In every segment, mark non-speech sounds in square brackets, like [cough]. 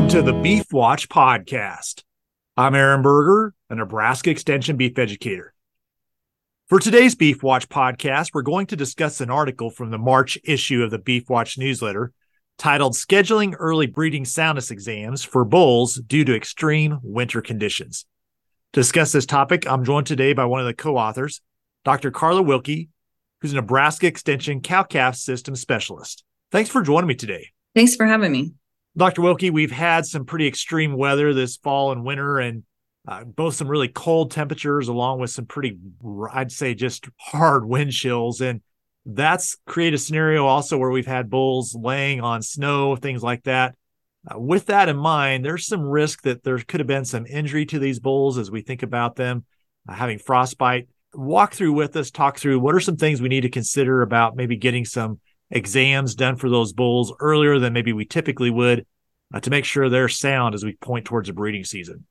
Welcome to the Beef Watch podcast. I'm Aaron Berger, a Nebraska Extension beef educator. For today's Beef Watch podcast, we're going to discuss an article from the March issue of the Beef Watch newsletter titled Scheduling Early Breeding Soundness Exams for Bulls Due to Extreme Winter Conditions. To discuss this topic, I'm joined today by one of the co authors, Dr. Karla Wilke, who's a Nebraska Extension cow calf system specialist. Thanks for joining me today. Thanks for having me. Dr. Wilke, we've had some pretty extreme weather this fall and winter, and uh, both some really cold temperatures along with some pretty, I'd say, just hard wind chills. And that's created a scenario also where we've had bulls laying on snow, things like that. Uh, with that in mind, there's some risk that there could have been some injury to these bulls as we think about them uh, having frostbite. Walk through with us, talk through what are some things we need to consider about maybe getting some exams done for those bulls earlier than maybe we typically would uh, to make sure they're sound as we point towards a breeding season.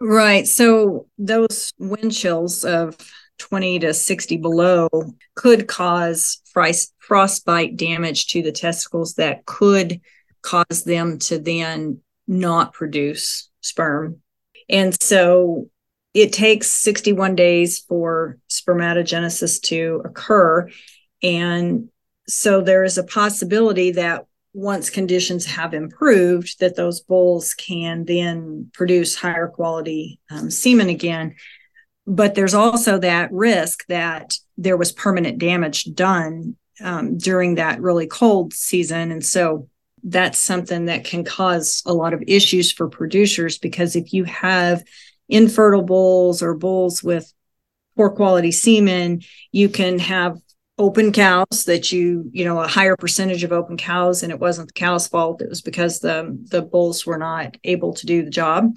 Right. So those wind chills of 20 to 60 below could cause frostbite damage to the testicles that could cause them to then not produce sperm. And so it takes 61 days for spermatogenesis to occur. And so there is a possibility that once conditions have improved that those bulls can then produce higher quality um, semen again. But there's also that risk that there was permanent damage done um, during that really cold season. And so that's something that can cause a lot of issues for producers because if you have infertile bulls or bulls with poor quality semen you can have open cows that you you know a higher percentage of open cows and it wasn't the cow's fault. It was because the the bulls were not able to do the job.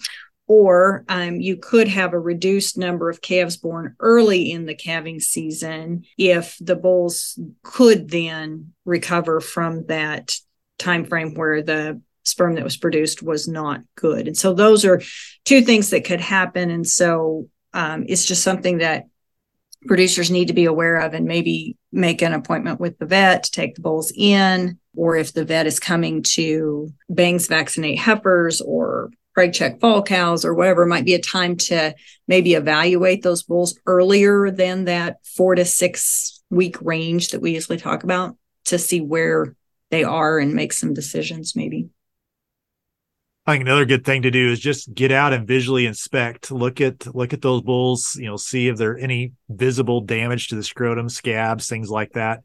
Or um, you could have a reduced number of calves born early in the calving season if the bulls could then recover from that time frame where the sperm that was produced was not good. And so those are two things that could happen. And so um, it's just something that producers need to be aware of and maybe make an appointment with the vet to take the bulls in, or if the vet is coming to Bang's vaccinate heifers or preg check fall cows or whatever, it might be a time to maybe evaluate those bulls earlier than that four to six week range that we usually talk about to see where they are and make some decisions maybe. I think another good thing to do is just get out and visually inspect. Look at look at those bulls. You know, see if there are any visible damage to the scrotum, scabs, things like that.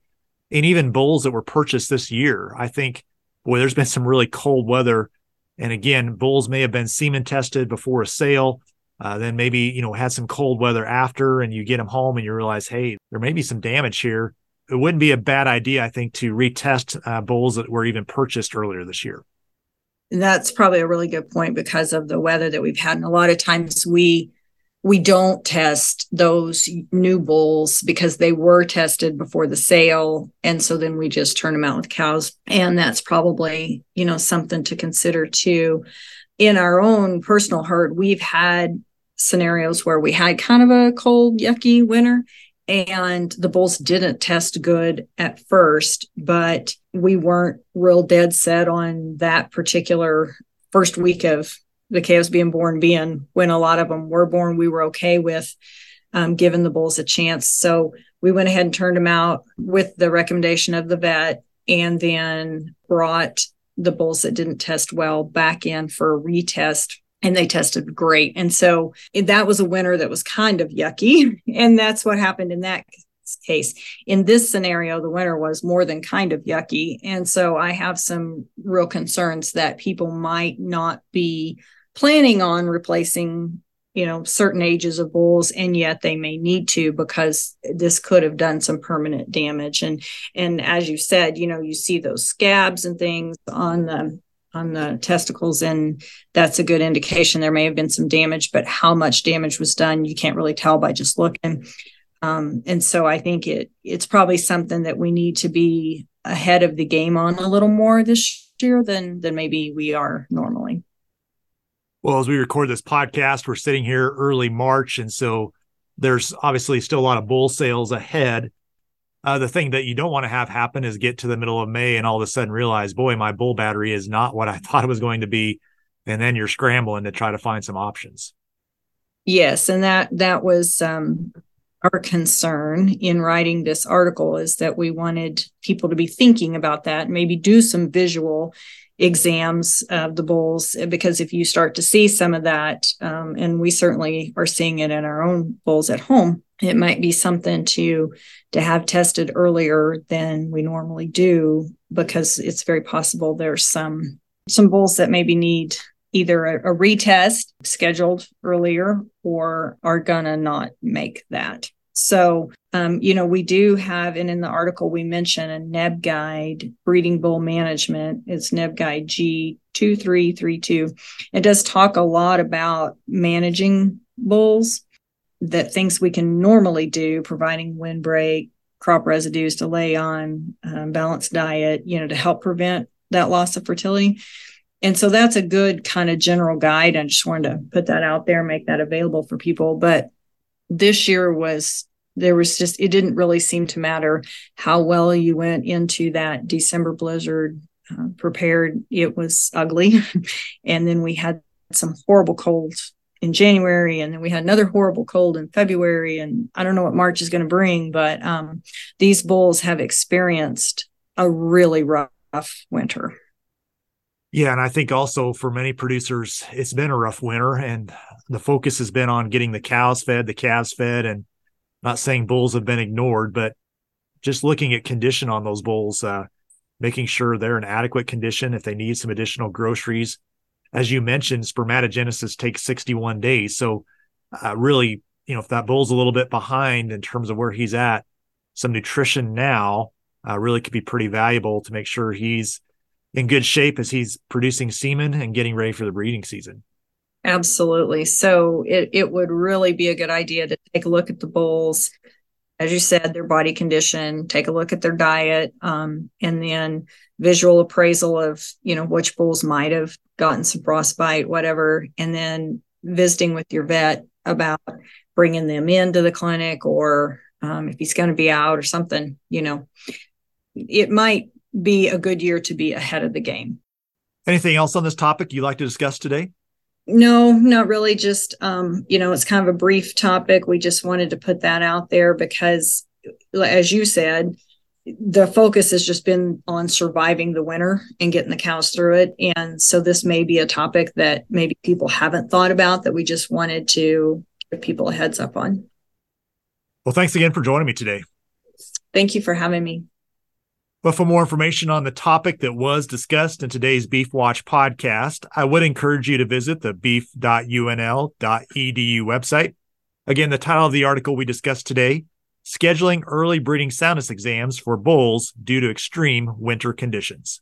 And even bulls that were purchased this year. I think, boy, there's been some really cold weather, and again, bulls may have been semen tested before a sale. Uh, then maybe you know had some cold weather after, and you get them home and you realize, hey, there may be some damage here. It wouldn't be a bad idea, I think, to retest uh, bulls that were even purchased earlier this year that's probably a really good point because of the weather that we've had. And a lot of times we we don't test those new bulls because they were tested before the sale. And so then we just turn them out with cows. And that's probably you know something to consider too. In our own personal herd we've had scenarios where we had kind of a cold yucky winter and the bulls didn't test good at first but we weren't real dead set on that particular first week of the calves being born being when a lot of them were born we were okay with um, giving the bulls a chance. So we went ahead and turned them out with the recommendation of the vet and then brought the bulls that didn't test well back in for a retest and they tested great. And so that was a winter that was kind of yucky. [laughs] And that's what happened in that case. In this scenario, the winter was more than kind of yucky. And so I have some real concerns that people might not be planning on replacing you know certain ages of bulls and yet they may need to because this could have done some permanent damage and and as you said you know you see those scabs and things on the on the testicles and that's a good indication. There may have been some damage but how much damage was done you can't really tell by just looking. Um, and so i think it it's probably something that we need to be ahead of the game on a little more this year than than maybe we are normally. Well as we record this podcast we're sitting here early march and so there's obviously still a lot of bull sales ahead Uh, the thing that you don't want to have happen is get to the middle of May and all of a sudden realize, boy, my bull battery is not what I [laughs] thought it was going to be. And then you're scrambling to try to find some options. Yes. And that, that was, um, our concern in writing this article is that we wanted people to be thinking about that, maybe do some visual exams of the bulls, because if you start to see some of that, um, and we certainly are seeing it in our own bulls at home, it might be something to to have tested earlier than we normally do, because it's very possible there's some some bulls that maybe need either a, a retest scheduled earlier or are gonna not make that. So, um, you know, we do have, and in the article we mention a NebGuide, breeding bull management. It's NebGuide G2332. It does talk a lot about managing bulls, that things we can normally do, providing windbreak, crop residues to lay on, um, balanced diet, you know, to help prevent that loss of fertility. And so that's a good kind of general guide. I just wanted to put that out there, make that available for people. But this year was there was just it didn't really seem to matter how well you went into that December blizzard uh, prepared. It was ugly, [laughs] and then we had some horrible colds in January, and then we had another horrible cold in February, and I don't know what March is going to bring, but um, these bulls have experienced a really rough winter. Yeah, and I think also for many producers, it's been a rough winter, and the focus has been on getting the cows fed, the calves fed, and not saying bulls have been ignored, but just looking at condition on those bulls, uh, making sure they're in adequate condition. If they need some additional groceries, as you mentioned, spermatogenesis takes 61 days. So, uh, really, you know, if that bull's a little bit behind in terms of where he's at, some nutrition now uh, really could be pretty valuable to make sure he's in good shape as he's producing semen and getting ready for the breeding season. Absolutely. So it, it would really be a good idea to take a look at the bulls, as you said, their body condition, take a look at their diet, um, and then visual appraisal of, you know, which bulls might have gotten some frostbite, whatever, and then visiting with your vet about bringing them into the clinic or um, if he's going to be out or something, you know, it might be a good year to be ahead of the game. Anything else on this topic you'd like to discuss today? No, not really. Just, um, you know, it's kind of a brief topic. We just wanted to put that out there because, as you said, the focus has just been on surviving the winter and getting the cows through it. And so this may be a topic that maybe people haven't thought about that we just wanted to give people a heads up on. Well, thanks again for joining me today. Thank you for having me. But for more information on the topic that was discussed in today's Beef Watch podcast, I would encourage you to visit the beef.unl.edu website. Again, the title of the article we discussed today Scheduling Early Breeding Soundness Exams for Bulls Due to Extreme Winter Conditions.